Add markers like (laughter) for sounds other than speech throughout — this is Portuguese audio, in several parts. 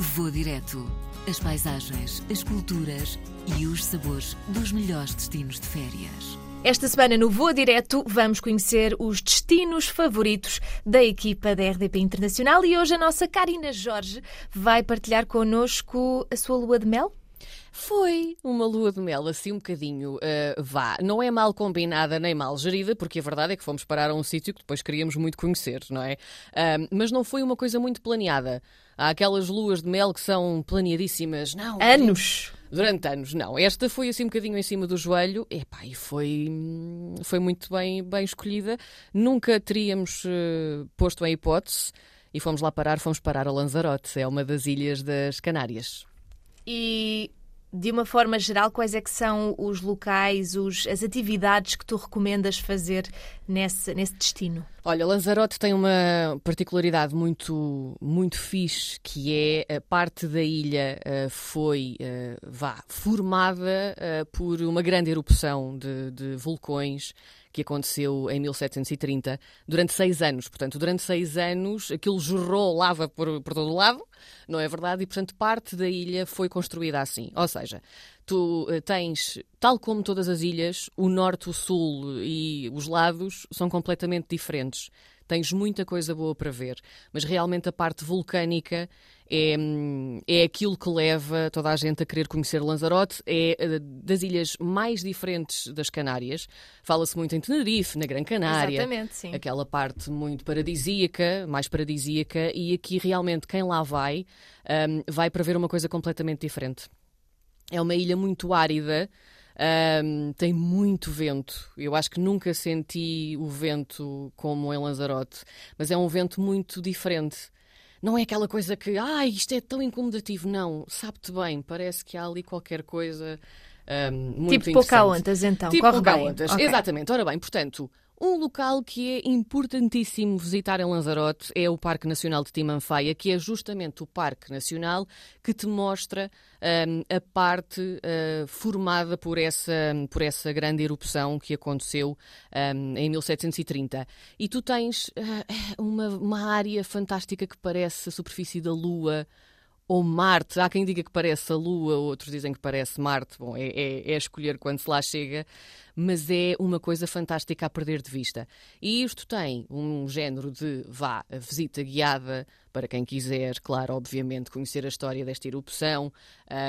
Vou direto. As paisagens, as culturas e os sabores dos melhores destinos de férias. Esta semana no Voa Direto vamos conhecer os destinos favoritos da equipa da RDP Internacional e hoje a nossa Karina Jorge vai partilhar connosco a sua lua de mel. Foi uma lua de mel, assim um bocadinho, uh, vá. Não é mal combinada nem mal gerida, porque a verdade é que fomos parar a um sítio que depois queríamos muito conhecer, não é? Uh, mas não foi uma coisa muito planeada. Há aquelas luas de mel que são planeadíssimas, não? Anos! Durante anos, não. Esta foi assim um bocadinho em cima do joelho epá, e foi, foi muito bem, bem escolhida. Nunca teríamos uh, posto em hipótese e fomos lá parar, fomos parar a Lanzarote, é uma das ilhas das Canárias. E de uma forma geral, quais é que são os locais, os, as atividades que tu recomendas fazer nesse, nesse destino? Olha, Lanzarote tem uma particularidade muito, muito fixe, que é a parte da ilha uh, foi, uh, vá, formada uh, por uma grande erupção de, de vulcões que aconteceu em 1730, durante seis anos. Portanto, durante seis anos aquilo jorrou lava por, por todo o lado, não é verdade? E, portanto, parte da ilha foi construída assim. Ou seja, tu eh, tens, tal como todas as ilhas, o norte, o sul e os lados são completamente diferentes. Tens muita coisa boa para ver, mas realmente a parte vulcânica é, é aquilo que leva toda a gente a querer conhecer Lanzarote. É eh, das ilhas mais diferentes das Canárias. Fala-se muito em Tenerife, na Gran Canária. Exatamente, sim. Aquela parte muito paradisíaca, mais paradisíaca, e aqui realmente quem lá vai, um, vai para ver uma coisa completamente diferente. É uma ilha muito árida. Um, tem muito vento. Eu acho que nunca senti o vento como em Lanzarote, mas é um vento muito diferente. Não é aquela coisa que, ah, isto é tão incomodativo. Não, sabe-te bem, parece que há ali qualquer coisa um, muito tipo Pocahontas, então, tipo corre Pocahontas, bem. Okay. exatamente. Ora bem, portanto, um local que é importantíssimo visitar em Lanzarote é o Parque Nacional de Timanfaya, que é justamente o Parque Nacional que te mostra um, a parte uh, formada por essa, por essa grande erupção que aconteceu um, em 1730. E tu tens uh, uma, uma área fantástica que parece a superfície da Lua ou Marte. Há quem diga que parece a Lua, outros dizem que parece Marte. Bom, é, é, é, escolher quando se lá chega, mas é uma coisa fantástica a perder de vista. E isto tem um género de, vá, visita guiada para quem quiser, claro, obviamente, conhecer a história desta erupção,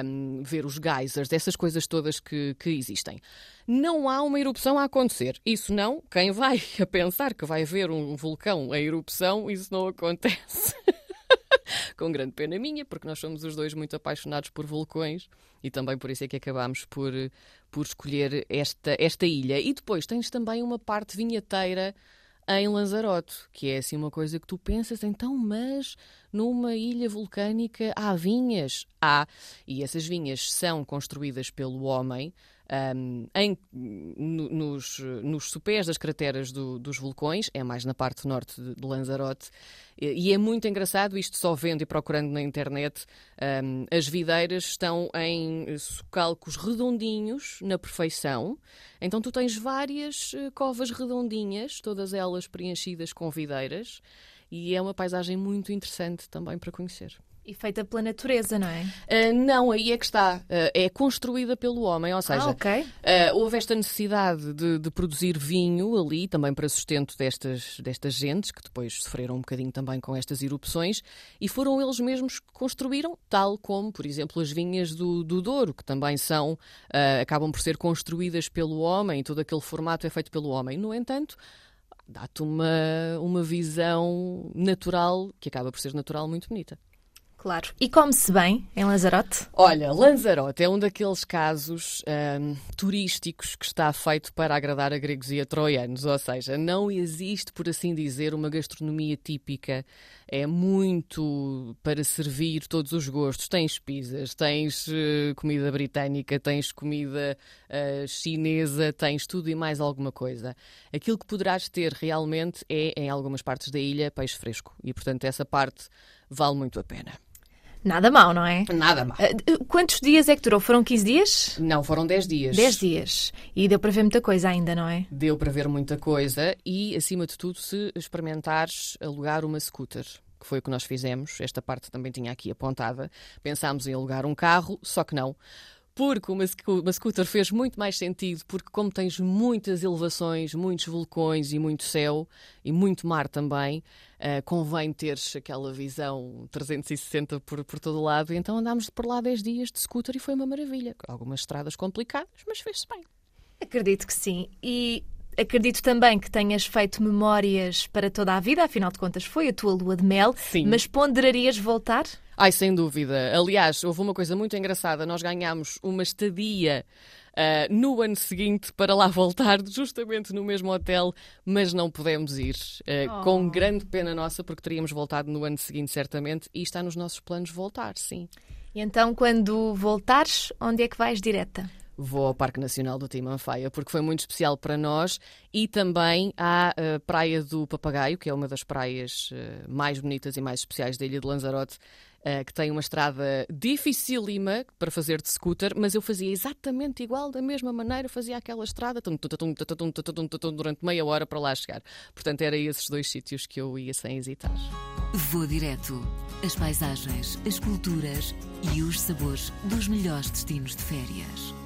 um, ver os geysers, dessas coisas todas que, que existem. Não há uma erupção a acontecer. Isso não. Quem vai (laughs) a pensar que vai ver um vulcão em erupção, isso não acontece. (laughs) com grande pena minha, porque nós somos os dois muito apaixonados por vulcões e também por isso é que acabámos por, por escolher esta, esta ilha. E depois tens também uma parte vinheteira em Lanzarote, que é assim uma coisa que tu pensas, então, mas numa ilha vulcânica há vinhas? Há. E essas vinhas são construídas pelo homem um, em, nos, nos sopés das crateras do, dos vulcões, é mais na parte norte de, de Lanzarote, e, e, é muito engraçado, isto só vendo e procurando na internet, um, as videiras estão em socalcos redondinhos, na perfeição, então tu tens várias eh, covas redondinhas, todas elas preenchidas com videiras, e é uma paisagem muito interessante também para conhecer. E feita pela natureza, não é? Uh, não, aí é que está. Uh, é construída pelo homem, ou seja, ah, okay. uh, houve esta necessidade de, de, produzir vinho ali, também para sustento destas, destas gentes, que depois sofreram um bocadinho também com estas erupções, e foram eles mesmos que construíram, tal como, por exemplo, as vinhas do, do Douro, que também são, acabam por ser construídas pelo homem, todo aquele formato é feito pelo homem. No entanto, dá-te uma, uma visão natural, que acaba por ser natural, muito bonita. Claro. E come-se bem em Lanzarote? Olha, Lanzarote é um daqueles casos um, turísticos que está feito para agradar a gregos e a troianos, ou seja, não existe, por assim dizer, uma gastronomia típica. É muito para servir todos os gostos. Tens pizzas, tens uh, comida britânica, tens comida uh, chinesa, tens tudo e mais alguma coisa. Aquilo que poderás ter realmente é, em algumas partes da ilha, peixe fresco. E, portanto, essa parte vale muito a pena. Nada mal, não é? Nada mal. Uh, quantos dias é que durou? Foram 15 dias? Não, foram 10 dias. 10 dias. E deu para ver muita coisa ainda, não é? Deu para ver muita coisa e, acima de tudo, se experimentares alugar uma scooter. que foi o que nós fizemos. Esta parte também tinha aqui apontada. Pensámos em alugar um carro, só que não porque uma, scooter fez muito mais sentido, porque como tens muitas elevações, muitos vulcões e muito céu, e muito mar também, uh, convém teres aquela visão 360 por, por todo lado. Então andámos por lá 10 dias de scooter e foi uma maravilha. Algumas estradas complicadas, mas fez-se bem. Acredito que sim. E acredito também que tenhas feito memórias para toda a vida, afinal de contas foi a tua lua de mel. Sim. Mas ponderarias voltar? Ai, sem dúvida. Aliás, houve uma coisa muito engraçada. Nós ganhámos uma estadia uh, no ano seguinte para lá (laughs) voltar, justamente no mesmo hotel, mas não pudemos ir. Uh, oh. Com grande pena nossa, porque teríamos voltado no ano seguinte, certamente, e está nos nossos planos voltar, sim. E então, quando voltares, onde é que vais direta? Vou ao Parque Nacional do Timanfaya, porque foi muito especial para nós, e também à uh, Praia do Papagaio, que é uma das praias uh, mais bonitas e mais especiais da Ilha de Lanzarote, uh, que tem uma estrada dificílima para fazer de scooter, mas eu fazia exatamente igual, da mesma maneira, fazia aquela estrada durante meia hora para lá chegar. Portanto, era esses dois sítios que eu ia sem hesitar. Vou direto. As paisagens, as culturas e os sabores dos melhores destinos de férias.